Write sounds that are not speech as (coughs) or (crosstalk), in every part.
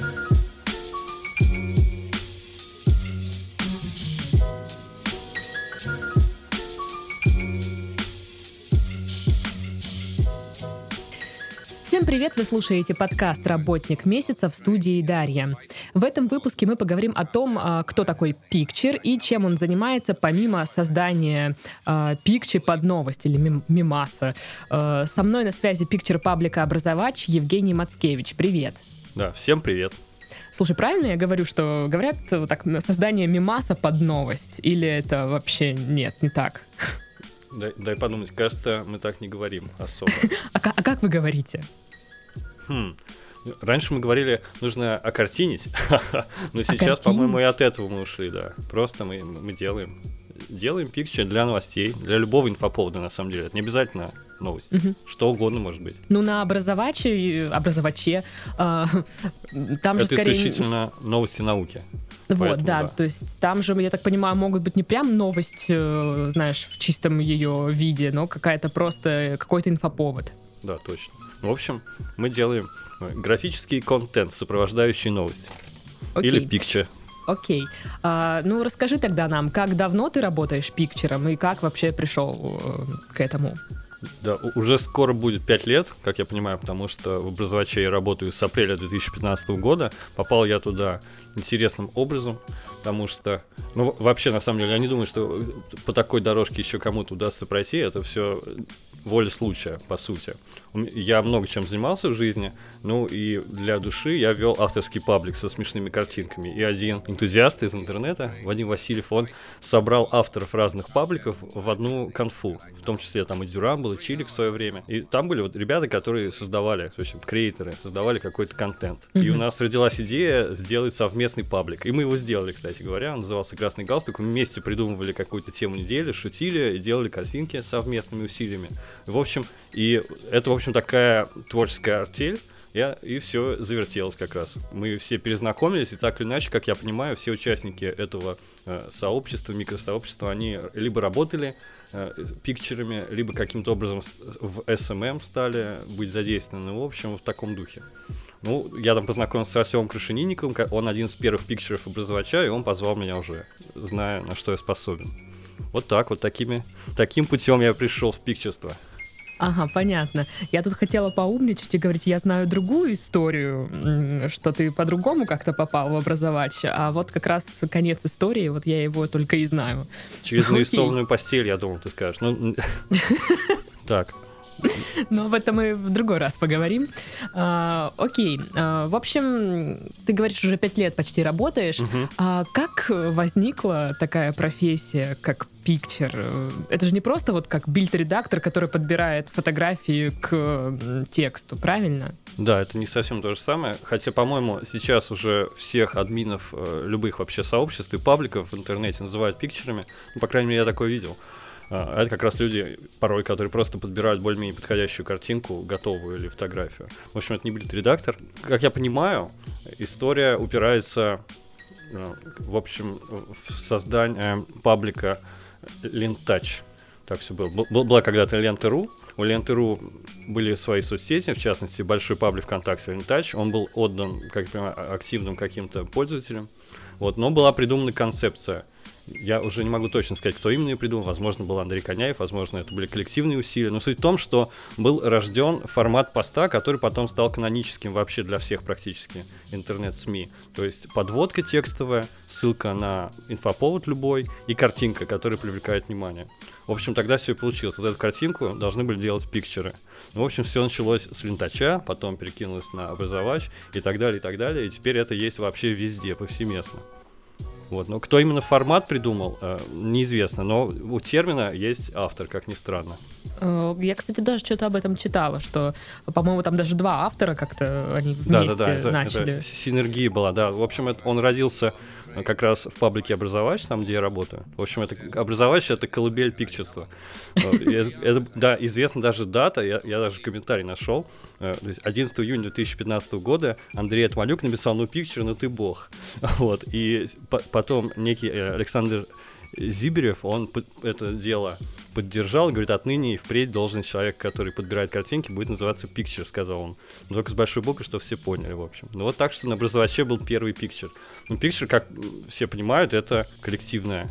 Всем привет! Вы слушаете подкаст «Работник месяца» в студии Дарья. В этом выпуске мы поговорим о том, а, кто такой Picture и чем он занимается помимо создания Picture под новость или мимаса. А, со мной на связи Picture паблика «Образовач» Евгений Мацкевич. Привет! Да, всем привет! Слушай, правильно я говорю, что говорят так создание мимаса под новость? Или это вообще нет, не так? Дай, дай подумать, кажется, мы так не говорим особо. (laughs) А, а как вы говорите? Хм. Раньше мы говорили, нужно окартинить, (laughs) но сейчас, по-моему, и от этого мы ушли, да. Просто мы, мы делаем делаем пикчер для новостей, для любого инфоповода, на самом деле. Это не обязательно новости. Угу. Что угодно может быть. Ну, на образоваче, образоваче, э, там Это же скорее... исключительно новости науки. Вот, Поэтому, да, да, то есть там же, я так понимаю, могут быть не прям новость, э, знаешь, в чистом ее виде, но какая-то просто, какой-то инфоповод. Да, точно. В общем, мы делаем э, графический контент, сопровождающий новости. Окей. Или пикчер. Окей. А, ну, расскажи тогда нам, как давно ты работаешь пикчером и как вообще пришел э, к этому? Да, уже скоро будет 5 лет, как я понимаю, потому что в образоваче я работаю с апреля 2015 года. Попал я туда интересным образом, потому что, ну, вообще, на самом деле, я не думаю, что по такой дорожке еще кому-то удастся пройти. Это все воля случая, по сути. Я много чем занимался в жизни, ну и для души я вел авторский паблик со смешными картинками. И один энтузиаст из интернета, Вадим Васильев, он собрал авторов разных пабликов в одну конфу. В том числе там и Дюран был, и Чилик в свое время. И там были вот ребята, которые создавали, в общем, креаторы, создавали какой-то контент. Mm-hmm. И у нас родилась идея сделать совместный паблик. И мы его сделали, кстати говоря. Он назывался «Красный галстук». Мы вместе придумывали какую-то тему недели, шутили делали картинки совместными усилиями. В общем, и это, в общем, такая творческая артель, я, и все завертелось как раз. Мы все перезнакомились, и так или иначе, как я понимаю, все участники этого э, сообщества, микросообщества, они либо работали э, пикчерами, либо каким-то образом в SMM стали быть задействованы, в общем, в таком духе. Ну, я там познакомился с Артемом Крашенинниковым, он один из первых пикчеров образовача, и он позвал меня уже, зная, на что я способен. Вот так, вот такими, таким путем я пришел в пикчерство. Ага, понятно. Я тут хотела поумничать и говорить, я знаю другую историю, что ты по-другому как-то попал в образование, а вот как раз конец истории, вот я его только и знаю. Через нарисованную постель, я думал, ты скажешь. Ну, (laughs) так, но об этом мы в другой раз поговорим. А, окей. А, в общем, ты говоришь, уже пять лет почти работаешь. Угу. А как возникла такая профессия, как пикчер? Это же не просто вот как бильд-редактор, который подбирает фотографии к тексту, правильно? Да, это не совсем то же самое. Хотя, по-моему, сейчас уже всех админов э, любых вообще сообществ и пабликов в интернете называют пикчерами. Ну, по крайней мере, я такое видел. А это как раз люди, порой, которые просто подбирают более-менее подходящую картинку, готовую или фотографию. В общем, это не будет редактор. Как я понимаю, история упирается, э, в общем, в создание паблика Lintouch. Так все было. Был, была когда-то Лента.ру. У Ленты.ру были свои соцсети, в частности, большой паблик ВКонтакте Lintouch. Он был отдан, как я понимаю, активным каким-то пользователям. Вот, но была придумана концепция – я уже не могу точно сказать, кто именно ее придумал. Возможно, был Андрей Коняев, возможно, это были коллективные усилия. Но суть в том, что был рожден формат поста, который потом стал каноническим вообще для всех практически интернет-СМИ. То есть подводка текстовая, ссылка на инфоповод любой и картинка, которая привлекает внимание. В общем, тогда все и получилось. Вот эту картинку должны были делать пикчеры. Ну, в общем, все началось с винтача, потом перекинулось на образовач и так далее, и так далее. И теперь это есть вообще везде, повсеместно. Вот, но кто именно формат придумал, э, неизвестно, но у термина есть автор, как ни странно. Э, я, кстати, даже что-то об этом читала, что, по-моему, там даже два автора как-то они вместе да, да, да, это, начали. Это синергия была, да. В общем, это, он родился как раз в паблике образовач, там, где я работаю. В общем, это образовач это колыбель пикчерства. Да, известна даже дата, я даже комментарий нашел. Э, то есть 11 июня 2015 года Андрей Отмалюк написал «Ну, пикчер, ну ты бог». (laughs) Вот, и потом некий э, Александр Зиберев, он это дело поддержал, говорит, отныне и впредь должность человек, который подбирает картинки, будет называться Picture, сказал он. Только с большой буквы, что все поняли, в общем. Ну вот так, что на образоваче был первый Picture. Ну, Picture, как все понимают, это коллективное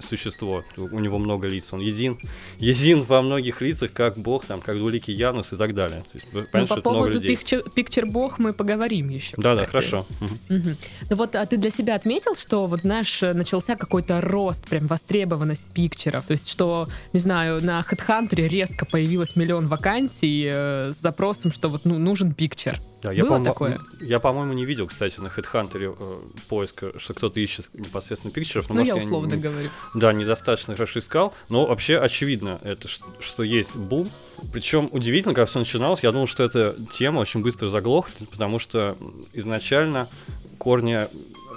существо. У него много лиц. Он един, (laughs) един во многих лицах, как бог, там, как двуликий Янус и так далее. То есть, ну, по поводу Picture бог мы поговорим еще. Да, да, хорошо. Угу. Ну вот, а ты для себя отметил, что, вот знаешь, начался какой-то рост, прям востребованность пикчеров? То есть, что, не знаю, на HeadHunter резко появилось миллион вакансий э, с запросом, что вот ну, нужен пикчер. Да, я, Было по такое? Я, по-моему, не видел, кстати, на HeadHunter э, поиска, что кто-то ищет непосредственно пикчеров. Но, ну, может, я условно я, говорю. Да, недостаточно хорошо искал, но вообще очевидно, это, что, что есть бум. Причем удивительно, как все начиналось, я думал, что эта тема очень быстро заглохнет, потому что изначально корни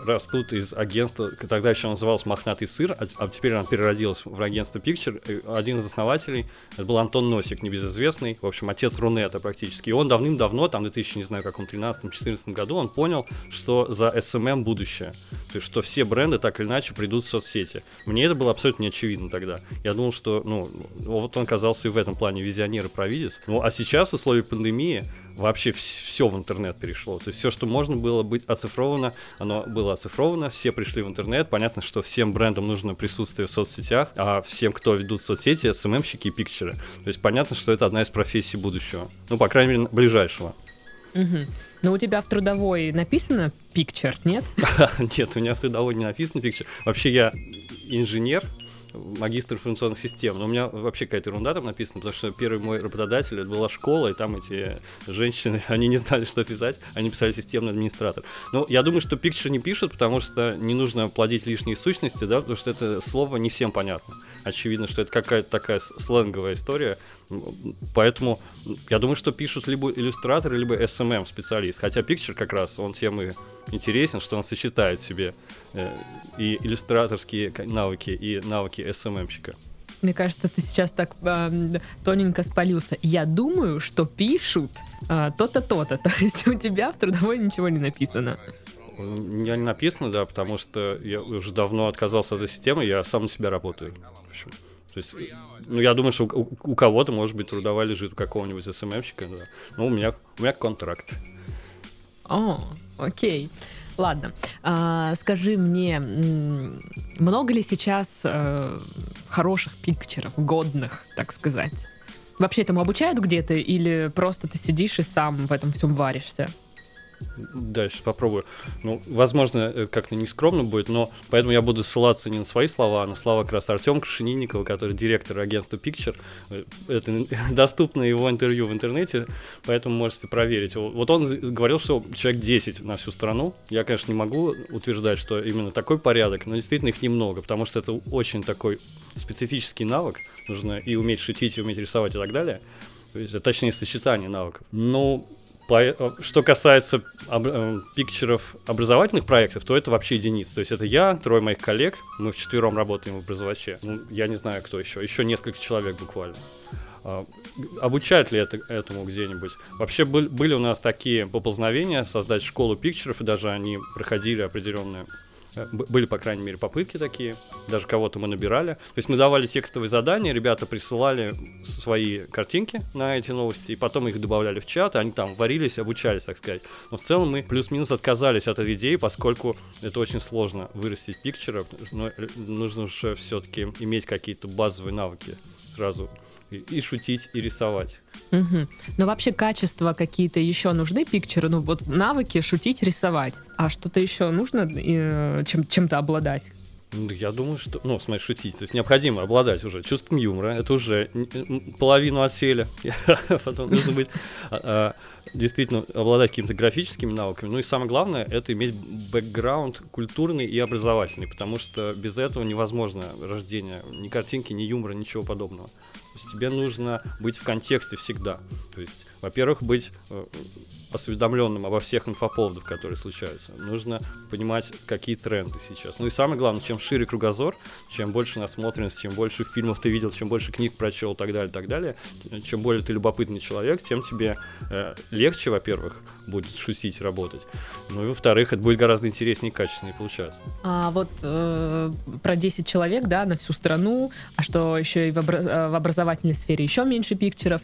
растут из агентства, тогда еще называлось «Мохнатый сыр», а, а теперь она переродилась в агентство Picture. Один из основателей это был Антон Носик, небезызвестный, в общем, отец Рунета практически. И он давным-давно, там, в 2000, не знаю, каком 13-14 году, он понял, что за SMM будущее. То есть, что все бренды так или иначе придут в соцсети. Мне это было абсолютно не очевидно тогда. Я думал, что, ну, вот он оказался и в этом плане визионер и провидец. Ну, а сейчас в условиях пандемии вообще все в интернет перешло. То есть все, что можно было быть оцифровано, оно было оцифровано, все пришли в интернет. Понятно, что всем брендам нужно присутствие в соцсетях, а всем, кто ведут соцсети, SMM-щики и пикчеры. То есть понятно, что это одна из профессий будущего. Ну, по крайней мере, ближайшего. Угу. Но у тебя в трудовой написано picture, нет? (laughs) нет, у меня в трудовой не написано picture. Вообще я инженер, магистр информационных систем. Но у меня вообще какая-то ерунда там написана, потому что первый мой работодатель это была школа, и там эти женщины, (laughs) они не знали, что писать, они писали системный администратор. Ну, я думаю, что Picture не пишут, потому что не нужно плодить лишние сущности, да, потому что это слово не всем понятно. Очевидно, что это какая-то такая сленговая история, поэтому я думаю, что пишут либо иллюстраторы, либо SMM специалист. Хотя Picture как раз, он тем и интересен, что он сочетает в себе э, и иллюстраторские навыки, и навыки SMM-щика. Мне кажется, ты сейчас так э, тоненько спалился. Я думаю, что пишут э, то-то, то-то. (laughs) То есть у тебя в трудовой ничего не написано. Не написано, да, потому что я уже давно отказался от этой системы, я сам на себя работаю. В общем, то есть, ну, я думаю, что у, у кого-то, может быть, трудовая лежит у какого-нибудь СММщика, да. Но у меня, у меня контракт. О, окей. Ладно, а, скажи мне, много ли сейчас э, хороших пикчеров, годных, так сказать? Вообще этому обучают где-то или просто ты сидишь и сам в этом всем варишься? Да, сейчас попробую. Ну, возможно, это как-то не скромно будет, но поэтому я буду ссылаться не на свои слова, а на слова как раз Артема Крашенинникова, который директор агентства Picture. Это (laughs) доступно его интервью в интернете, поэтому можете проверить. Вот он говорил, что человек 10 на всю страну. Я, конечно, не могу утверждать, что именно такой порядок, но действительно их немного, потому что это очень такой специфический навык. Нужно и уметь шутить, и уметь рисовать и так далее. То есть, точнее, сочетание навыков. Ну, Э, что касается об, э, пикчеров образовательных проектов, то это вообще единицы. То есть это я, трое моих коллег, мы вчетвером работаем в образоваче. Ну, я не знаю, кто еще. Еще несколько человек буквально. А, обучают ли это, этому где-нибудь? Вообще были, были у нас такие поползновения создать школу пикчеров, и даже они проходили определенные Э, были, по крайней мере, попытки такие. Даже кого-то мы набирали. То есть мы давали текстовые задания, ребята присылали свои картинки на эти новости, и потом их добавляли в чат, и они там варились, обучались, так сказать. Но в целом мы плюс-минус отказались от этой идеи, поскольку это очень сложно вырастить пикчера, но э, нужно же все-таки иметь какие-то базовые навыки сразу и, и шутить, и рисовать. Угу. Но вообще качества какие-то еще нужны пикчеры? Ну вот навыки шутить, рисовать. А что-то еще нужно э, чем, чем-то обладать? Я думаю, что, ну, смотри, шутить, то есть необходимо обладать уже чувством юмора, это уже половину отсели, (laughs) потом нужно быть, а, а, действительно, обладать какими-то графическими навыками, ну и самое главное, это иметь бэкграунд культурный и образовательный, потому что без этого невозможно рождение ни картинки, ни юмора, ничего подобного. То есть тебе нужно быть в контексте всегда. То есть, во-первых, быть э, осведомленным обо всех инфоповодах, которые случаются. Нужно понимать, какие тренды сейчас. Ну и самое главное, чем шире кругозор, чем больше насмотренность, чем больше фильмов ты видел, чем больше книг прочел, так далее, так далее, чем более ты любопытный человек, тем тебе э, легче, во-первых, будет шутить, работать. Ну и во-вторых, это будет гораздо интереснее и качественнее получаться. А вот э, про 10 человек, да, на всю страну, а что еще и в, обра- э, в образовательной сфере еще меньше пикчеров.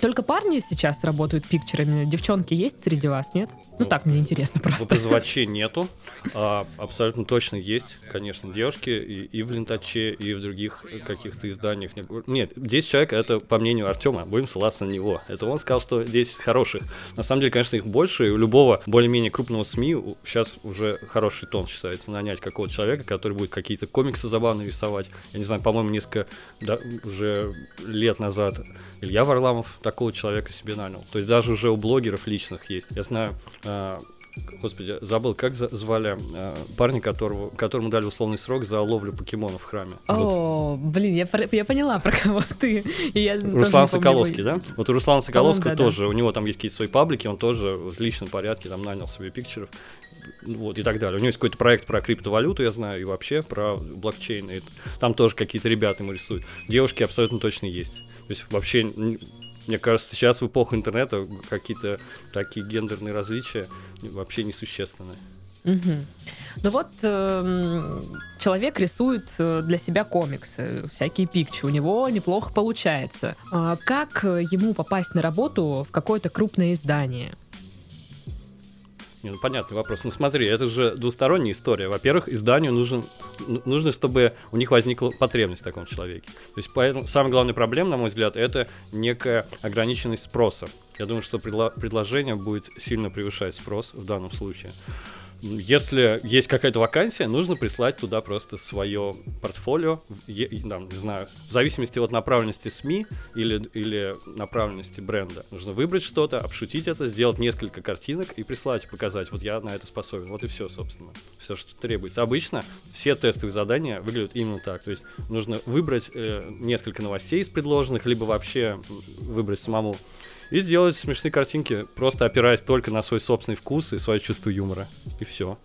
Только парни сейчас работают пикчерами, девчонки есть среди вас, нет? Ну, Ну, так, мне интересно просто. образоваче (laughs) нету, а абсолютно точно есть, конечно, девушки и, и в Лентаче, и в других каких-то изданиях. Нет, 10 человек, это по мнению Артема, будем ссылаться на него. Это он сказал, что 10 хороших. На самом деле, конечно, их больше, и у любого более-менее крупного СМИ сейчас уже хороший тон считается нанять какого-то человека, который будет какие-то комиксы забавные рисовать. Я не знаю, по-моему, несколько да, уже лет назад Илья Варламов такого человека себе нанял. То есть даже уже у блогеров личных есть. Я знаю, а, Господи, забыл, как за- звали а, парня, которого, которому дали условный срок за ловлю покемонов в храме. Вот. О, блин, я, я поняла, про кого (laughs) ты. Я Руслан Соколовский, его. да? Вот у Руслана Соколовского да-да. тоже, у него там есть какие-то свои паблики, он тоже в личном порядке там нанял себе пикчеров, вот, и так далее. У него есть какой-то проект про криптовалюту, я знаю, и вообще про блокчейн, и там тоже какие-то ребята ему рисуют. Девушки абсолютно точно есть. То есть вообще, мне кажется, сейчас в эпоху интернета какие-то такие гендерные различия вообще несущественны. Мгм. Ну вот эм, человек рисует э, для себя комиксы, всякие пикчи, у него неплохо получается. А как э, ему попасть на работу в какое-то крупное издание? Не, ну понятный вопрос. Ну смотри, это же двусторонняя история. Во-первых, изданию нужен, ну, нужно, чтобы у них возникла потребность в таком человеке. То есть поэтому самая главная проблема, на мой взгляд, это некая ограниченность спроса. Я думаю, что предло- предложение будет сильно превышать спрос в данном случае. Если есть какая-то вакансия, нужно прислать туда просто свое портфолио, там, не знаю, в зависимости от направленности СМИ или, или направленности бренда. Нужно выбрать что-то, обшутить это, сделать несколько картинок и прислать, показать, вот я на это способен. Вот и все, собственно. Все, что требуется. Обычно все тестовые задания выглядят именно так. То есть нужно выбрать э, несколько новостей из предложенных, либо вообще выбрать самому и сделать смешные картинки, просто опираясь только на свой собственный вкус и свое чувство юмора. И все.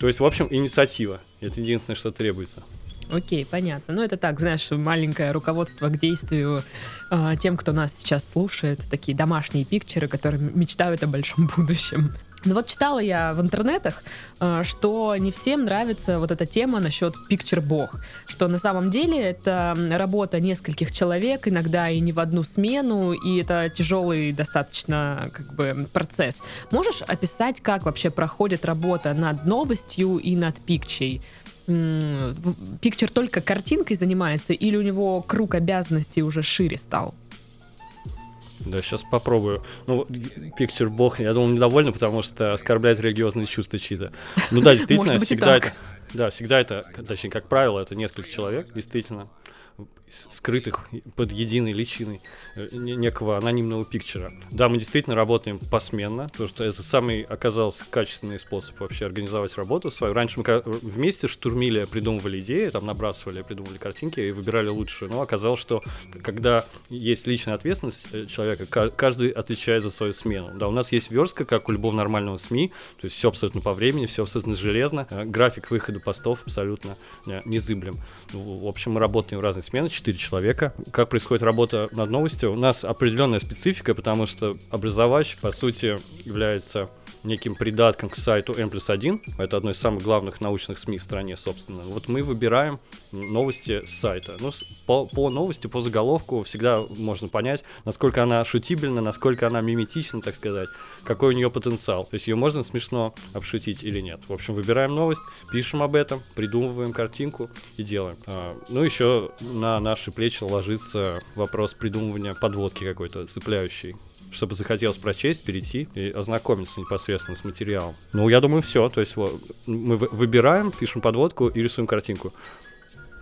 То есть, в общем, инициатива. Это единственное, что требуется. Окей, понятно. Ну, это так, знаешь, маленькое руководство к действию а, тем, кто нас сейчас слушает. Такие домашние пикчеры, которые мечтают о большом будущем. Ну вот читала я в интернетах, а, что не всем нравится вот эта тема насчет пикчер-бог, что на самом деле это работа нескольких человек, иногда и не в одну смену, и это тяжелый достаточно как бы процесс. Можешь описать, как вообще проходит работа над новостью и над пикчей? Пикчер только картинкой занимается или у него круг обязанностей уже шире стал? Да, сейчас попробую. Ну, Пикчер бог, я думал, недовольна, потому что оскорбляет религиозные чувства чьи-то. Ну да, (laughs) действительно, всегда это... Да, всегда это, точнее, как правило, это несколько человек, действительно, скрытых под единой личиной э, не- некого анонимного пикчера. Да, мы действительно работаем посменно, потому что это самый оказался качественный способ вообще организовать работу свою. Раньше мы вместе штурмили, придумывали идеи, там набрасывали, придумывали картинки и выбирали лучшие. Но оказалось, что когда есть личная ответственность э, человека, ка- каждый отвечает за свою смену. Да, у нас есть верстка, как у любого нормального СМИ, то есть все абсолютно по времени, все абсолютно железно, э, график выхода постов абсолютно незыблем. В общем, мы работаем в разные смены, 4 человека. Как происходит работа над новостью? У нас определенная специфика, потому что образовач, по сути, является неким придатком к сайту N плюс 1. Это одно из самых главных научных СМИ в стране, собственно. Вот мы выбираем новости с сайта. Ну, по, по новости, по заголовку всегда можно понять, насколько она шутибельна, насколько она миметична, так сказать, какой у нее потенциал. То есть ее можно смешно обшутить или нет. В общем, выбираем новость, пишем об этом, придумываем картинку и делаем. А, ну, еще на наши плечи ложится вопрос придумывания подводки какой-то цепляющей чтобы захотелось прочесть, перейти и ознакомиться непосредственно с материалом. Ну, я думаю, все. То есть вот, мы вы- выбираем, пишем подводку и рисуем картинку.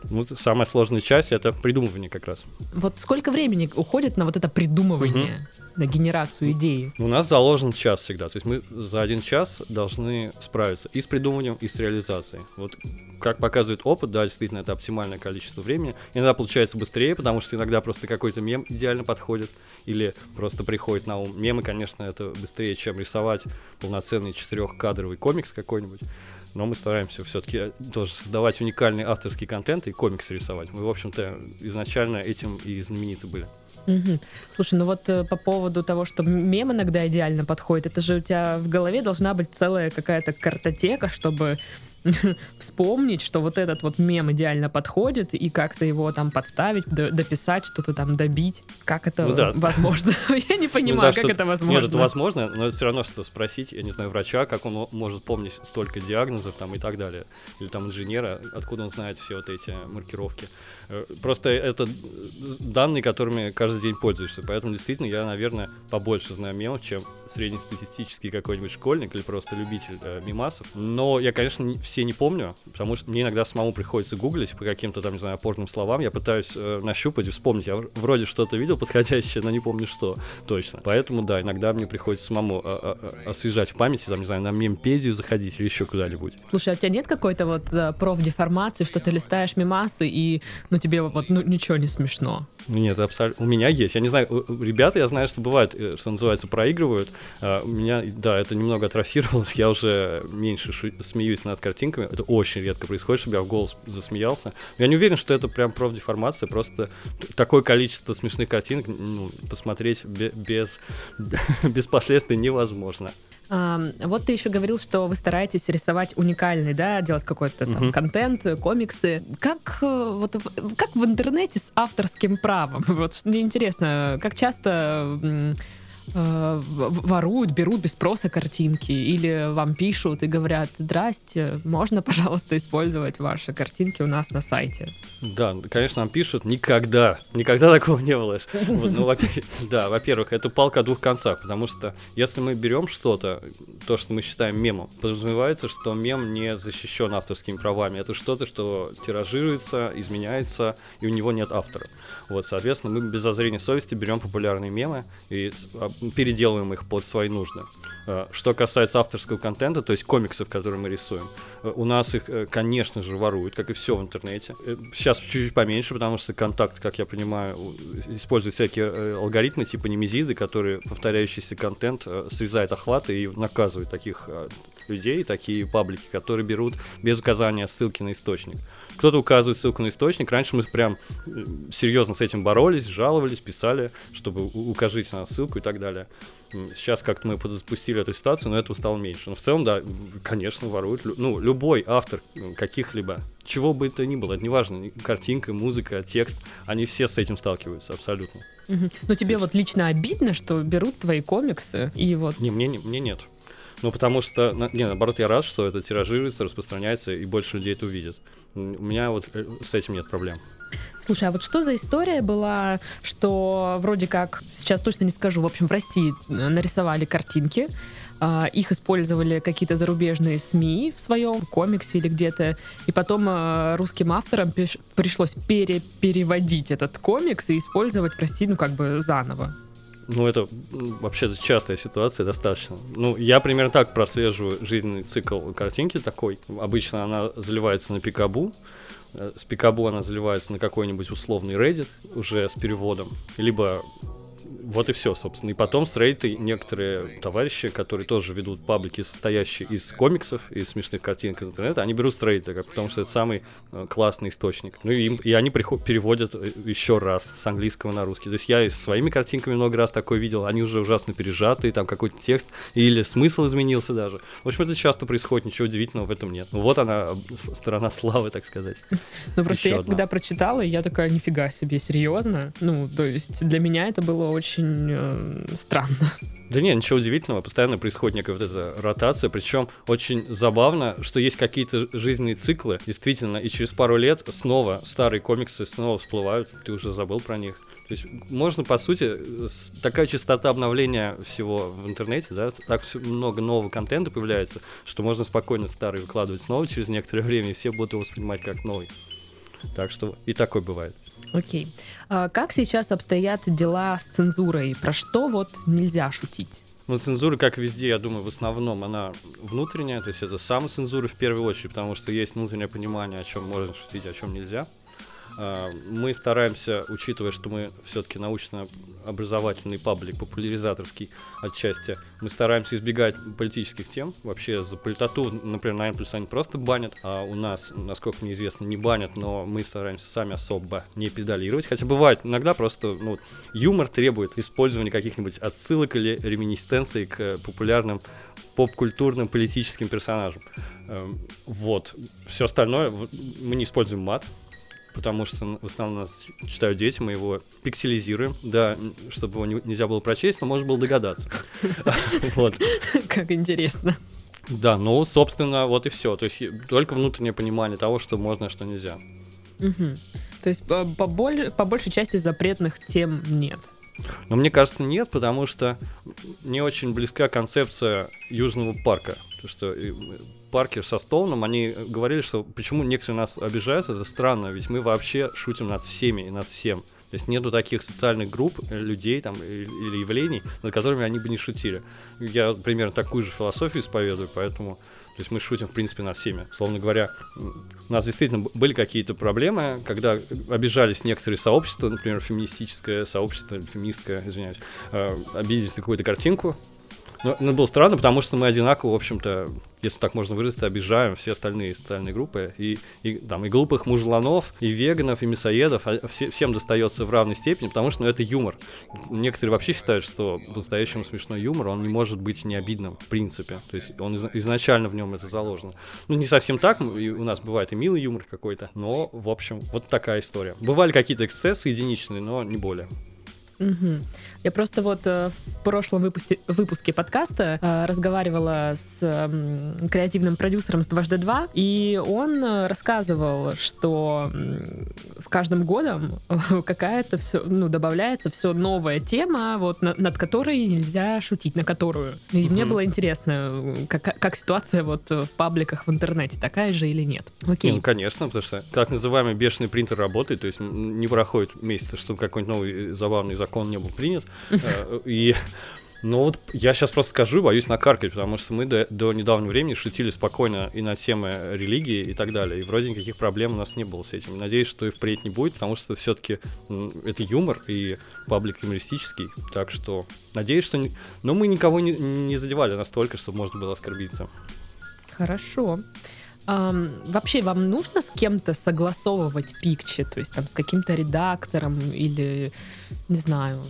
Ну, самая сложная часть это придумывание как раз. Вот сколько времени уходит на вот это придумывание, на генерацию идеи? У нас заложен час всегда. То есть мы за один час должны справиться и с придумыванием, и с реализацией. Вот как показывает опыт, да, действительно, это оптимальное количество времени. Иногда получается быстрее, потому что иногда просто какой-то мем идеально подходит, или просто приходит на ум. Мемы, конечно, это быстрее, чем рисовать полноценный четырехкадровый комикс какой-нибудь. Но мы стараемся все-таки тоже создавать уникальный авторский контент и комиксы рисовать. Мы, в общем-то, изначально этим и знамениты были. Угу. Слушай, ну вот э, по поводу того, что мем иногда идеально подходит, это же у тебя в голове должна быть целая какая-то картотека, чтобы (laughs) вспомнить, что вот этот вот мем идеально подходит, и как-то его там подставить, дописать, что-то там добить. Как это ну, да. возможно? (laughs) я не понимаю, ну, да, как это возможно. Нет, это возможно, но это все равно, что спросить, я не знаю, врача, как он может помнить столько диагнозов там и так далее. Или там инженера, откуда он знает все вот эти маркировки. Э, просто это данные, которыми каждый день пользуешься. Поэтому действительно я, наверное, побольше знаю мемов, чем среднестатистический какой-нибудь школьник или просто любитель э, мемасов. Но я, конечно, все не помню, потому что мне иногда самому приходится гуглить по каким-то там, не знаю, опорным словам. Я пытаюсь э, нащупать и вспомнить. Я вроде что-то видел подходящее, но не помню что точно. Поэтому, да, иногда мне приходится самому э, э, освежать в памяти, там, не знаю, на мемпедию заходить или еще куда-нибудь. Слушай, а у тебя нет какой-то вот э, профдеформации, что ты листаешь мемасы и, ну, тебе вот ну, ничего не смешно? Нет, абсолютно. У меня есть. Я не знаю, ребята, я знаю, что бывает, э, что называется, проигрывают. А, у меня, да, это немного атрофировалось. (laughs) Я уже меньше шу- смеюсь над картинками. Это очень редко происходит, чтобы я в голос засмеялся. Я не уверен, что это прям профдеформация. Просто такое количество смешных картинок ну, посмотреть без, (laughs) без последствий невозможно. Вот ты еще говорил, что вы стараетесь рисовать уникальный, да, делать какой-то там uh-huh. контент, комиксы. Как э, вот как в интернете с авторским правом? (laughs) Вот мне интересно, как часто э, воруют, берут без спроса картинки, или вам пишут и говорят, здрасте, можно, пожалуйста, использовать ваши картинки у нас на сайте? Да, конечно, нам пишут, никогда, никогда такого не было. Ну, (laughs) да, во-первых, это палка о двух концах, потому что если мы берем что-то, то, что мы считаем мемом, подразумевается, что мем не защищен авторскими правами. Это что-то, что тиражируется, изменяется, и у него нет автора. Вот, соответственно, мы без зазрения совести берем популярные мемы и а, переделываем их под свои нужды. А, что касается авторского контента, то есть комиксов, которые мы рисуем, э, у нас их, э, конечно же, воруют, как и все в интернете. Э, сейчас чуть-чуть поменьше, потому что контакт, как я понимаю, использует всякие алгоритмы типа немезиды, которые повторяющийся контент срезает охваты и наказывает таких людей, такие паблики, которые берут без указания ссылки на источник. Кто-то указывает ссылку на источник. Раньше мы прям э, серьезно с этим боролись, жаловались, писали, чтобы укажите на ссылку и так далее. Сейчас как-то мы подпустили эту ситуацию, но этого стало меньше. Но в целом, да, конечно, воруют. Ну, любой автор каких-либо, чего бы это ни было, это неважно, картинка, музыка, текст, они все с этим сталкиваются абсолютно. Угу. Но тебе вот лично обидно, что берут твои комиксы и вот... Не, мне, не, мне нет. Ну, потому что, не, наоборот, я рад, что это тиражируется, распространяется, и больше людей это увидят. У меня вот э, с этим нет проблем. Слушай, а вот что за история была, что вроде как, сейчас точно не скажу, в общем, в России э, нарисовали картинки, а, их использовали какие-то зарубежные СМИ в своем комиксе или где-то, и потом а, русским авторам пришлось пере переводить этот комикс и использовать в России, ну, как бы заново. Ну, это вообще частая ситуация достаточно. Ну, я примерно так прослеживаю жизненный цикл картинки такой. Обычно она заливается на пикабу, э, с пикабу она заливается на какой-нибудь условный Reddit уже с переводом, либо вот и все, собственно. И потом с Reddit некоторые товарищи, которые тоже ведут паблики, состоящие из комиксов, из смешных картинок из интернета, они берут с Reddit, потому что это самый э, классный источник. Ну и, им, и они приход, переводят э, еще раз с английского на русский. То есть я и со своими картинками много раз такое видел, они уже ужасно пережатые, там какой-то текст или смысл изменился даже. В общем, это часто происходит, ничего удивительного в этом нет. Ну вот она, сторона славы, так сказать. Ну просто я когда прочитала, я такая, нифига себе, серьезно? Ну, то есть для меня это было очень очень э, странно. Да нет, ничего удивительного, постоянно происходит некая вот эта ротация, причем очень забавно, что есть какие-то жизненные циклы, действительно, и через пару лет снова старые комиксы снова всплывают, ты уже забыл про них. То есть можно, по сути, такая частота обновления всего в интернете, да, так все, много нового контента появляется, что можно спокойно старый выкладывать снова через некоторое (laughs) время, и все будут его воспринимать как новый. Так что и такое бывает. Окей. А как сейчас обстоят дела с цензурой? Про что вот нельзя шутить? Ну, цензура, как везде, я думаю, в основном она внутренняя, то есть это самоцензура в первую очередь, потому что есть внутреннее понимание, о чем можно шутить, о чем нельзя. А, мы стараемся, учитывая, что мы все-таки научно-образовательный паблик, популяризаторский отчасти, мы стараемся избегать политических тем. Вообще за политоту, например, на N плюс они просто банят, а у нас, насколько мне известно, не банят, но мы стараемся сами особо не педалировать. Хотя бывает иногда просто ну, юмор требует использования каких-нибудь отсылок или реминисценций к популярным поп-культурным политическим персонажам. Эм, вот. Все остальное мы не используем мат, потому что в основном нас читают дети, мы его пикселизируем, да, чтобы его нельзя было прочесть, но можно было догадаться. (laughs) Вот. Как интересно. Да, ну, собственно, вот и все. То есть только внутреннее понимание того, что можно, а что нельзя. То есть по, по, боль, по большей части запретных тем нет. Но мне кажется, нет, потому что не очень близка концепция Южного парка. То, что Паркер со Стоуном, они говорили, что почему некоторые нас обижаются, это странно, ведь мы вообще шутим над всеми и над всем. То есть нету таких социальных групп, э, людей там или явлений, над которыми они бы не шутили. Я примерно такую же философию исповедую, поэтому то есть мы шутим, в принципе, над всеми. Словно говоря, у нас действительно были какие-то проблемы, когда обижались некоторые сообщества, например, феминистическое сообщество, феминистское, извиняюсь, э, обиделись на какую-то картинку, но, но было странно, потому что мы одинаково, в общем-то, если так можно выразиться, обижаем все остальные социальные группы. И, и, там, и глупых мужланов, и веганов, и мясоедов. А все, всем достается в равной степени, потому что ну, это юмор. Некоторые вообще считают, что по-настоящему смешной юмор, он не может быть не обидным, в принципе. То есть он из, изначально в нем это заложено. Ну, не совсем так, у нас бывает и милый юмор какой-то, но, в общем, вот такая история. Бывали какие-то эксцессы единичные, но не более. Угу. Я просто вот э, в прошлом выпуске, выпуске подкаста э, разговаривала с э, креативным продюсером с дважды два, и он э, рассказывал, что с каждым годом какая-то все, ну, добавляется все новая тема, вот на, над которой нельзя шутить, на которую. И угу. мне было интересно, как, как ситуация вот в пабликах в интернете, такая же или нет. Окей. Ну, конечно, потому что так называемый бешеный принтер работает, то есть не проходит месяца, чтобы какой-нибудь новый забавный закон не был принят. Э, и ну вот я сейчас просто скажу, боюсь накаркать, потому что мы до, до недавнего времени шутили спокойно и на темы религии и так далее. И вроде никаких проблем у нас не было с этим. Надеюсь, что и впредь не будет, потому что все-таки это юмор и паблик юмористический. Так что надеюсь, что... Не... Но мы никого не, не задевали настолько, чтобы можно было оскорбиться. Хорошо. Um, вообще, вам нужно с кем-то согласовывать пикчи, то есть там с каким-то редактором или, не знаю,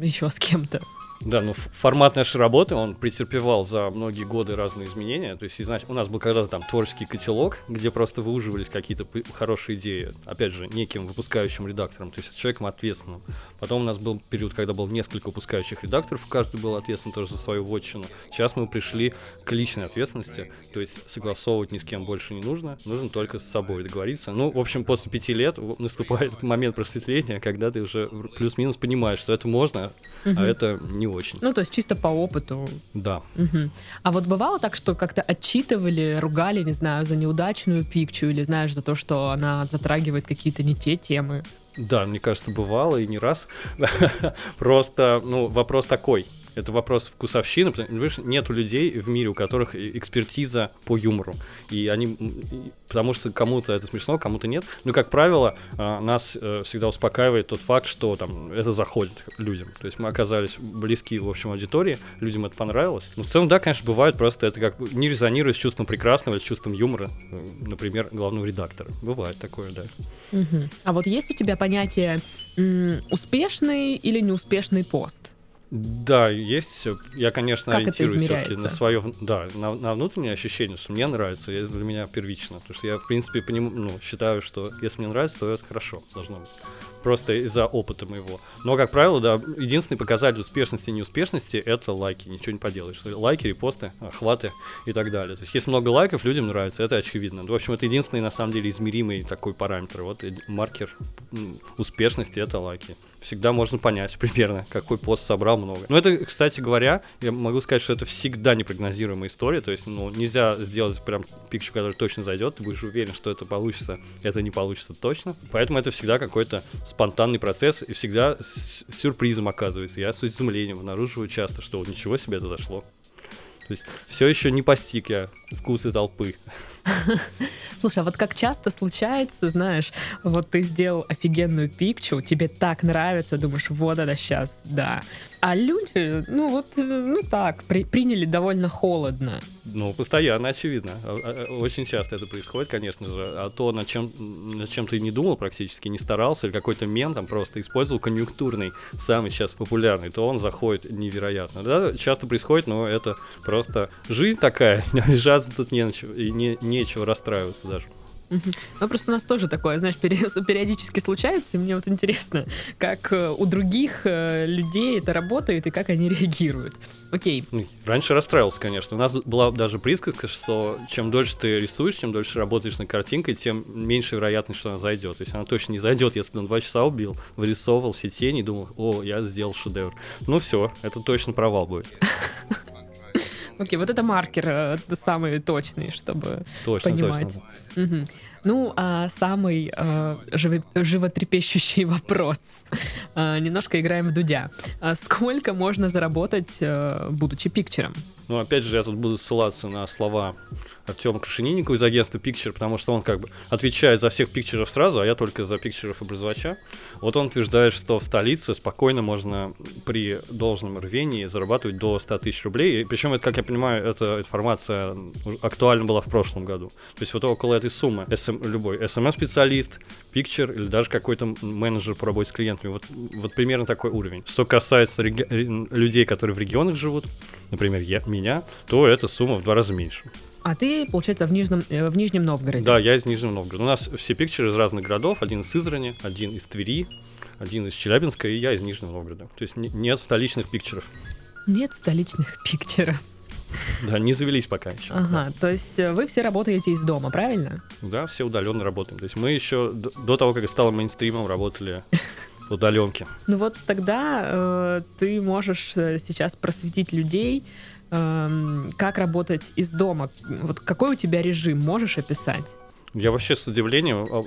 еще с кем-то? Да, ну формат нашей работы, он претерпевал за многие годы разные изменения. То есть, значит, у нас был когда-то там творческий котелок, где просто выуживались какие-то хорошие идеи, опять же, неким выпускающим редактором, то есть человеком ответственным. Потом у нас был период, когда было несколько выпускающих редакторов, каждый был ответственен тоже за свою вотчину. Сейчас мы пришли к личной ответственности, то есть согласовывать ни с кем больше не нужно, нужно только с собой договориться. Ну, в общем, после пяти лет наступает момент просветления, когда ты уже плюс-минус понимаешь, что это можно, а это не очень. Ну, то есть чисто по опыту. Да. Угу. А вот бывало так, что как-то отчитывали, ругали, не знаю, за неудачную пикчу или, знаешь, за то, что она затрагивает какие-то не те темы? Да, мне кажется, бывало и не раз. (laughs) Просто, ну, вопрос такой это вопрос вкусовщины, потому что нету людей в мире, у которых экспертиза по юмору. И они, потому что кому-то это смешно, кому-то нет. Но, как правило, а, нас э, всегда успокаивает тот факт, что там это заходит людям. То есть мы оказались близки, в общем, аудитории, людям это понравилось. Но в целом, да, конечно, бывает просто это как не резонирует с чувством прекрасного с чувством юмора, э, например, главного редактора. Бывает такое, да. А вот есть у тебя понятие успешный или неуспешный пост? Да, есть. Я, конечно, как ориентируюсь все-таки на свое, да, на, на внутреннее ощущение, что мне нравится, и это для меня первично. Потому что я, в принципе, поним, ну, считаю, что если мне нравится, то это хорошо должно быть просто из-за опыта моего. Но, как правило, да, единственный показатель успешности и неуспешности — это лайки, ничего не поделаешь. Лайки, репосты, охваты и так далее. То есть, если много лайков, людям нравится, это очевидно. В общем, это единственный, на самом деле, измеримый такой параметр. Вот маркер успешности — это лайки всегда можно понять примерно, какой пост собрал много. Но это, кстати говоря, я могу сказать, что это всегда непрогнозируемая история, то есть, ну, нельзя сделать прям пикчу, который точно зайдет, ты будешь уверен, что это получится, это не получится точно. Поэтому это всегда какой-то спонтанный процесс и всегда с сюрпризом оказывается. Я с изумлением обнаруживаю часто, что вот ничего себе это зашло. То есть все еще не постиг я вкусы толпы. Слушай, а вот как часто случается, знаешь, вот ты сделал офигенную пикчу, тебе так нравится, думаешь, вот это сейчас, да. А люди, ну вот, ну так, при, приняли довольно холодно. Ну, постоянно, очевидно. А, а, очень часто это происходит, конечно же. А то, над чем, над чем ты не думал практически, не старался, или какой-то мем там просто использовал конъюнктурный, самый сейчас популярный, то он заходит невероятно. Да, часто происходит, но это просто жизнь такая, (laughs) лежаться тут не, и не, нечего расстраиваться даже. Ну, просто у нас тоже такое, знаешь, (laughs) периодически случается, и мне вот интересно, как э, у других э, людей это работает и как они (laughs) реагируют. Окей. Ну, раньше расстраивался, конечно. У нас была даже присказка, что чем дольше ты рисуешь, чем дольше работаешь над картинкой, тем меньше вероятность, что она зайдет. То есть она точно не зайдет, если он два часа убил, вырисовывал все тени и думал, о, я сделал шедевр. Ну все, это точно провал будет. (laughs) Окей, вот это маркер э, самый точный, чтобы точно, понимать. Точно. Угу. Ну, а самый э, живо, животрепещущий (laughs) вопрос. Э, немножко играем в дудя. А сколько можно заработать, э, будучи пикчером? Ну, опять же, я тут буду ссылаться на слова Артема Крашенинникова из агентства Picture, потому что он как бы отвечает за всех пикчеров сразу, а я только за пикчеров образовача. Вот он утверждает, что в столице спокойно можно при должном рвении зарабатывать до 100 тысяч рублей. И, причем, это, как я понимаю, эта информация актуальна была в прошлом году. То есть вот около этой суммы SM, любой SMM-специалист, пикчер или даже какой-то менеджер по работе с клиентами. Вот, вот примерно такой уровень. Что касается людей, которые в регионах живут, например, я, меня, то эта сумма в два раза меньше. А ты, получается, в Нижнем, э, в Нижнем Новгороде? Да, я из Нижнего Новгорода. У нас все пикчеры из разных городов. Один из Израни, один из Твери, один из Челябинска, и я из Нижнего Новгорода. То есть нет столичных пикчеров. Нет столичных (laughs) пикчеров. Да, не завелись пока еще. Ага, то есть э, вы все работаете из дома, правильно? Да, все удаленно работаем. То есть мы еще до того, как стало мейнстримом, работали (laughs) удаленки. Ну вот тогда э, ты можешь э, сейчас просветить людей, э, как работать из дома. Вот какой у тебя режим, можешь описать? Я вообще с удивлением а,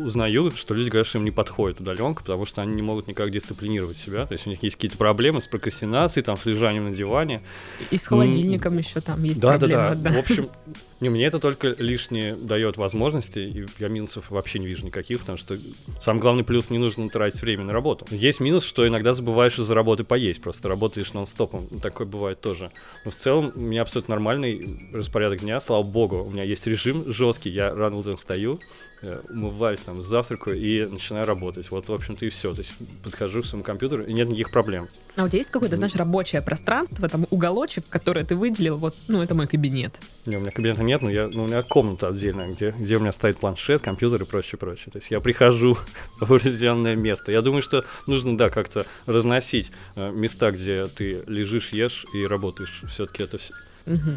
узнаю, что люди говорят, что им не подходит удаленка, потому что они не могут никак дисциплинировать себя. То есть у них есть какие-то проблемы с прокрастинацией, там, с лежанием на диване. И с холодильником еще там есть да, проблемы. Да, да, да. В общем, не, мне это только лишнее дает возможности, и я минусов вообще не вижу никаких, потому что самый главный плюс не нужно тратить время на работу. Есть минус, что иногда забываешь из-за работы поесть, просто работаешь нон-стопом, такое бывает тоже. Но в целом у меня абсолютно нормальный распорядок дня, слава богу, у меня есть режим жесткий, я рано утром встаю, умываюсь, там, завтракаю и начинаю работать. Вот, в общем-то, и все. То есть подхожу к своему компьютеру, и нет никаких проблем. А у тебя есть какое-то, знаешь, рабочее пространство, там, уголочек, который ты выделил, вот, ну, это мой кабинет? Не, у меня кабинета нет, но я, ну, у меня комната отдельная, где, где у меня стоит планшет, компьютер и прочее, прочее. То есть я прихожу (laughs) в определенное место. Я думаю, что нужно, да, как-то разносить э, места, где ты лежишь, ешь и работаешь. Все-таки это все Угу.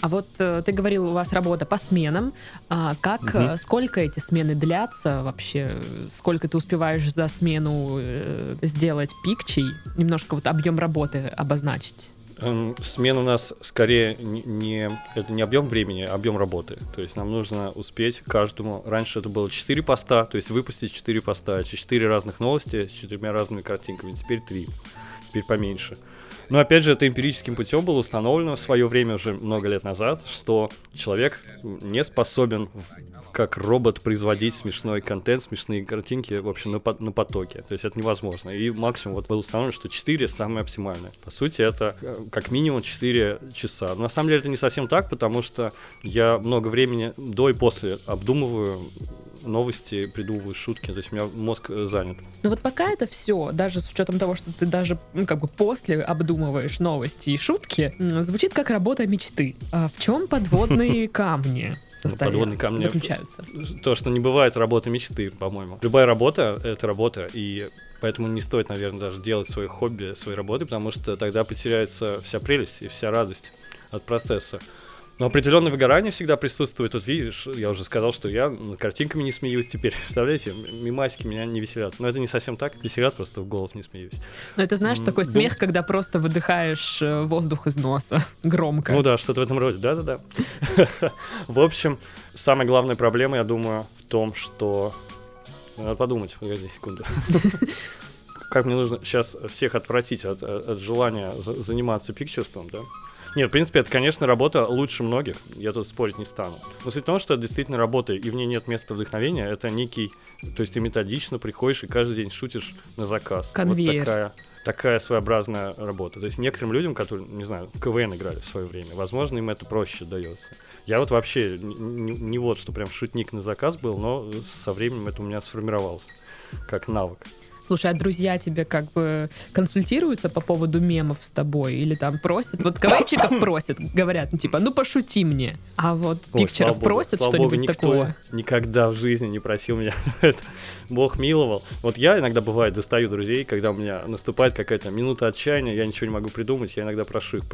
А вот э, ты говорил, у вас работа по сменам. А как, угу. сколько эти смены длятся вообще? Сколько ты успеваешь за смену э, сделать пикчей? Немножко вот объем работы обозначить. Эм, смена у нас скорее не, это не объем времени, а объем работы. То есть нам нужно успеть каждому. Раньше это было 4 поста, то есть выпустить 4 поста, 4 разных новости с четырьмя разными картинками. Теперь 3. Теперь поменьше. Но опять же, это эмпирическим путем было установлено в свое время уже много лет назад, что человек не способен как робот производить смешной контент, смешные картинки, в общем, на, на потоке. То есть это невозможно. И максимум вот было установлено, что 4 самое оптимальное. По сути, это э, как минимум 4 часа. Но на самом деле это не совсем так, потому что я много времени до и после обдумываю новости, придумываю шутки, то есть у меня мозг э, занят. Ну вот пока это все, даже с учетом того, что ты даже, ну как бы после обдумываешь новости и шутки, звучит как работа мечты. А в чем подводные (laughs) камни? подводные камни заключаются. То, что не бывает работы мечты, по-моему. Любая работа — это работа, и поэтому не стоит, наверное, даже делать свое хобби своей работы, потому что тогда потеряется вся прелесть и вся радость от процесса. Но определенное выгорание всегда присутствует. Тут видишь, я уже сказал, что я над картинками не смеюсь теперь. (laughs) Представляете, мимасики меня не веселят. Но это не совсем так. Веселят, просто в голос не смеюсь. Но это, знаешь, такой смех, когда просто выдыхаешь э, воздух из носа (laughs) громко. Ну да, что-то в этом роде. Да-да-да. (laughs) В общем, самая главная проблема, я думаю, в том, что... Надо подумать, погоди секунду как мне нужно сейчас всех отвратить от, от желания заниматься пикчерством, да? Нет, в принципе, это, конечно, работа лучше многих, я тут спорить не стану. Но суть в том, что это действительно работа, и в ней нет места вдохновения, это некий... То есть ты методично приходишь и каждый день шутишь на заказ. Конвейер. Вот такая, такая своеобразная работа. То есть некоторым людям, которые, не знаю, в КВН играли в свое время, возможно, им это проще дается. Я вот вообще не, не, не вот, что прям шутник на заказ был, но со временем это у меня сформировалось как навык. Слушай, а друзья тебе как бы консультируются по поводу мемов с тобой? Или там просят? Вот КВНчиков (coughs) просят, говорят, ну типа, ну пошути мне. А вот Ой, пикчеров просят что-нибудь такое? никогда в жизни не просил меня. (laughs) Бог миловал. Вот я иногда бывает достаю друзей, когда у меня наступает какая-то минута отчаяния, я ничего не могу придумать, я иногда прошу их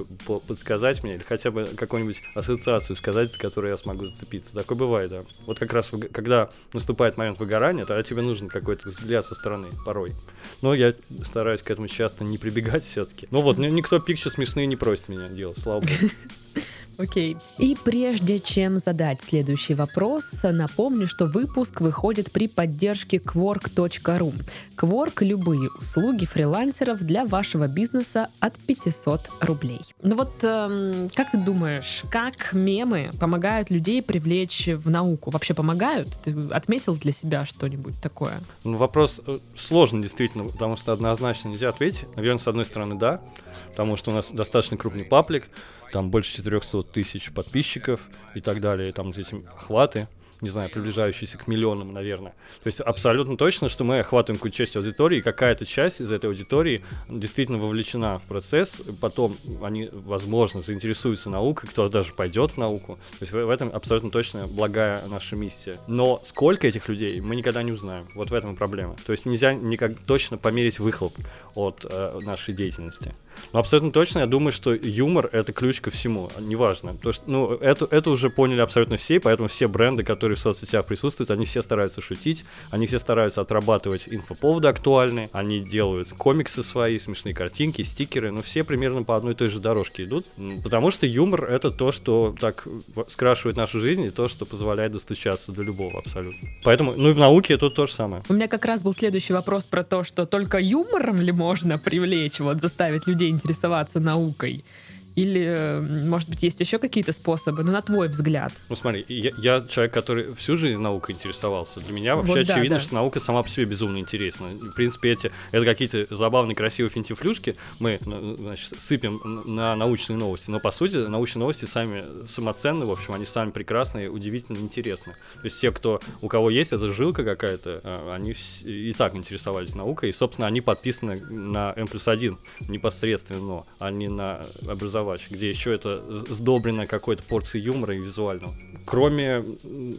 подсказать мне или хотя бы какую-нибудь ассоциацию сказать, с которой я смогу зацепиться. Такое бывает, да. Вот как раз когда наступает момент выгорания, тогда тебе нужен какой-то взгляд со стороны порой. Но я стараюсь к этому часто не прибегать все-таки. Ну вот, ни- никто пикчи смешные не просит меня делать, слава богу. (laughs) Окей. И прежде чем задать следующий вопрос, напомню, что выпуск выходит при поддержке Quark.ru. Quark — любые услуги фрилансеров для вашего бизнеса от 500 рублей. Ну вот, эм, как ты думаешь, как мемы помогают людей привлечь в науку? Вообще помогают? Ты отметил для себя что-нибудь такое? Ну, вопрос э, сложный, действительно, потому что однозначно нельзя ответить. Наверное, с одной стороны, да, потому что у нас достаточно крупный паблик, там больше 400 тысяч подписчиков и так далее, там эти охваты, не знаю, приближающиеся к миллионам, наверное. То есть абсолютно точно, что мы охватываем какую-то часть аудитории, и какая-то часть из этой аудитории действительно вовлечена в процесс, потом они, возможно, заинтересуются наукой, кто-то даже пойдет в науку. То есть в этом абсолютно точно благая наша миссия. Но сколько этих людей, мы никогда не узнаем. Вот в этом и проблема. То есть нельзя никак точно померить выхлоп от э, нашей деятельности. Но абсолютно точно я думаю, что юмор — это ключ ко всему, неважно. Потому что, ну, это, это уже поняли абсолютно все, поэтому все бренды, которые в соцсетях присутствуют, они все стараются шутить, они все стараются отрабатывать инфоповоды актуальные, они делают комиксы свои, смешные картинки, стикеры, но все примерно по одной и той же дорожке идут, потому что юмор — это то, что так скрашивает нашу жизнь, и то, что позволяет достучаться до любого абсолютно. Поэтому, ну и в науке это то же самое. У меня как раз был следующий вопрос про то, что только юмором ли можно привлечь, вот заставить людей интересоваться наукой? Или, может быть, есть еще какие-то способы? Ну, на твой взгляд. Ну смотри, я, я человек, который всю жизнь наукой интересовался. Для меня вообще Вот да, очевидно, да. что наука сама по себе безумно интересна. В принципе, эти, это какие-то забавные, красивые финтифлюшки мы ну, значит, сыпем на научные новости. Но по сути, научные новости сами самоценны, в общем, они сами прекрасные, удивительно интересны. То есть те, кто, у кого есть эта жилка какая-то, э, они и так интересовались наукой, и, собственно, они подписаны на N плюс 1 непосредственно, а не на образовач, где еще это сдобрено какой-то порцией юмора и визуального. Кроме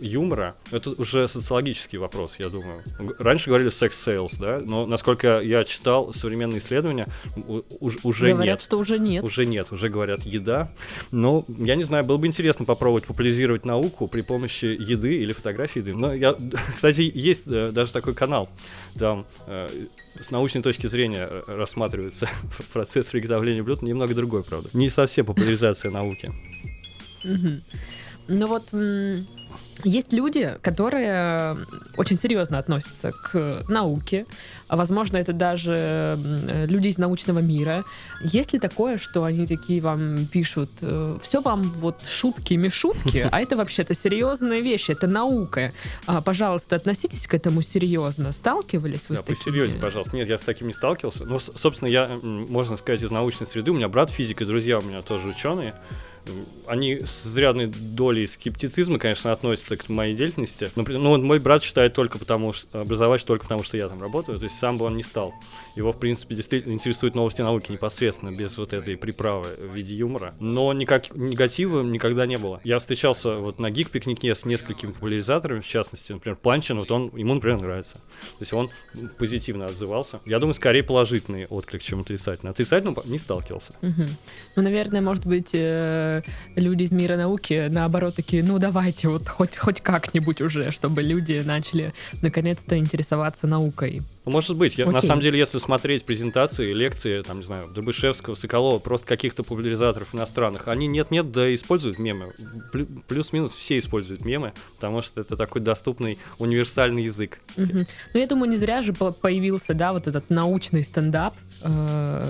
юмора, это уже социологический вопрос, я думаю. Раньше говорили sex sells, да, но насколько я читал современные исследования, уже Говорят, нет. что уже нет. Уже нет, уже говорят еда. Но я не знаю, было бы интересно попробовать популяризировать науку при помощи еды или фотографии еды. Но я, (laughs) кстати, есть э, даже такой канал, там э, с научной точки зрения э, рассматривается (laughs) процесс приготовления блюд, немного другой, правда. Не совсем популяризация науки. Ну вот есть люди, которые очень серьезно относятся к науке, а возможно это даже люди из научного мира. Есть ли такое, что они такие вам пишут, все вам вот шутки-мешутки, а это вообще-то серьезные вещи, это наука. А, пожалуйста, относитесь к этому серьезно. Сталкивались вы Да, с такими? посерьезнее, пожалуйста. Нет, я с таким не сталкивался. Ну, собственно, я, можно сказать, из научной среды. У меня брат физик и друзья у меня тоже ученые. Они с изрядной долей скептицизма, конечно, относятся к моей деятельности. Но, ну, вот мой брат считает только потому, что образовать только потому, что я там работаю. То есть сам бы он не стал. Его, в принципе, действительно интересуют новости науки непосредственно, без вот этой приправы в виде юмора. Но никак негатива никогда не было. Я встречался вот на гик-пикнике с несколькими популяризаторами, в частности, например, Панчин, вот он, ему, например, нравится. То есть он позитивно отзывался. Я думаю, скорее положительный отклик, чем отрицательный. Отрицательно не сталкивался. Ну, наверное, может быть, э, люди из мира науки наоборот такие, ну давайте вот хоть, хоть как-нибудь уже, чтобы люди начали наконец-то интересоваться наукой. Может быть. Я, на самом деле, если смотреть презентации, лекции, там, не знаю, Дробышевского, Соколова, просто каких-то популяризаторов иностранных, они нет-нет, да используют мемы. Плю- Плюс-минус все используют мемы, потому что это такой доступный универсальный язык. Мгм. Ну, я думаю, не зря же по- появился, да, вот этот научный стендап, э,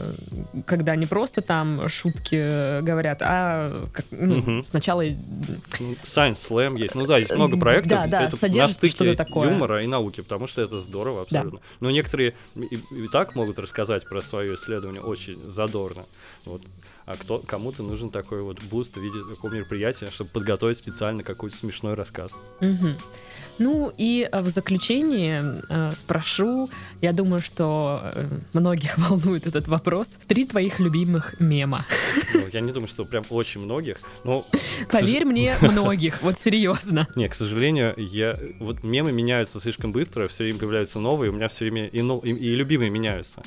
когда не просто там шутки э, говорят, а как, ну, сначала Ну, Science Slam есть. Ну да, есть много Э, проектов. да, да, это содержится что-то такое. юмора и науки, потому что это здорово абсолютно. Но некоторые и, и так могут рассказать про свое исследование очень задорно. Вот. А кто, кому-то нужен такой вот boost в виде такого мероприятия, чтобы подготовить специально какой-то смешной рассказ. Мгм. Ну и э, в заключение э, спрошу, я думаю, что э, многих (laughs) волнует этот вопрос. Три твоих любимых мема. Ну, я не думаю, что прям очень многих, но... Поверь мне, (laughs) многих, вот серьезно. Не, к сожалению, я вот мемы меняются слишком быстро, все время появляются новые, у меня все время и, но- и, и любимые меняются.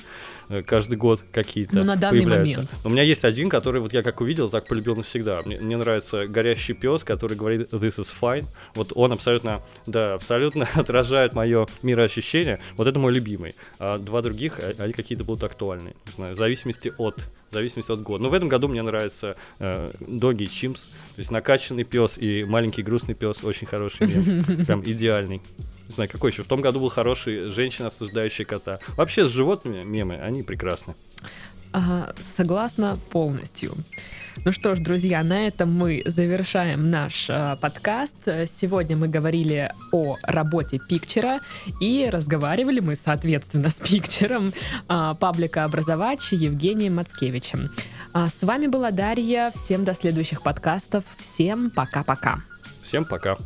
Э, Каждый год какие-то Ну, на данный появляются. момент. У меня есть один, который вот я как увидел, так полюбил навсегда. Мне, мне нравится горящий пес, который говорит "This is fine". Вот он абсолютно, да, абсолютно (laughs) отражает мое мироощущение. Вот это мой любимый. А два других, а- они какие-то будут актуальны. Не знаю, в зависимости от, в зависимости от года. Но в этом году мне нравится э, Доги Чимс, то есть накачанный пес и маленький грустный пес, очень хороший мем, (laughs) прям идеальный. Не знаю, какой еще. В том году был хороший женщина, осуждающая кота. Вообще с животными мемы, они прекрасны. Ага, согласна полностью. Ну что ж, друзья, на этом мы завершаем наш э, подкаст. Сегодня мы говорили о работе Пикчера и разговаривали мы, соответственно, с Пикчером э, паблика «Образовач» Евгением Мацкевичем. А с вами была Дарья. Всем до следующих подкастов. Всем пока-пока. Всем пока.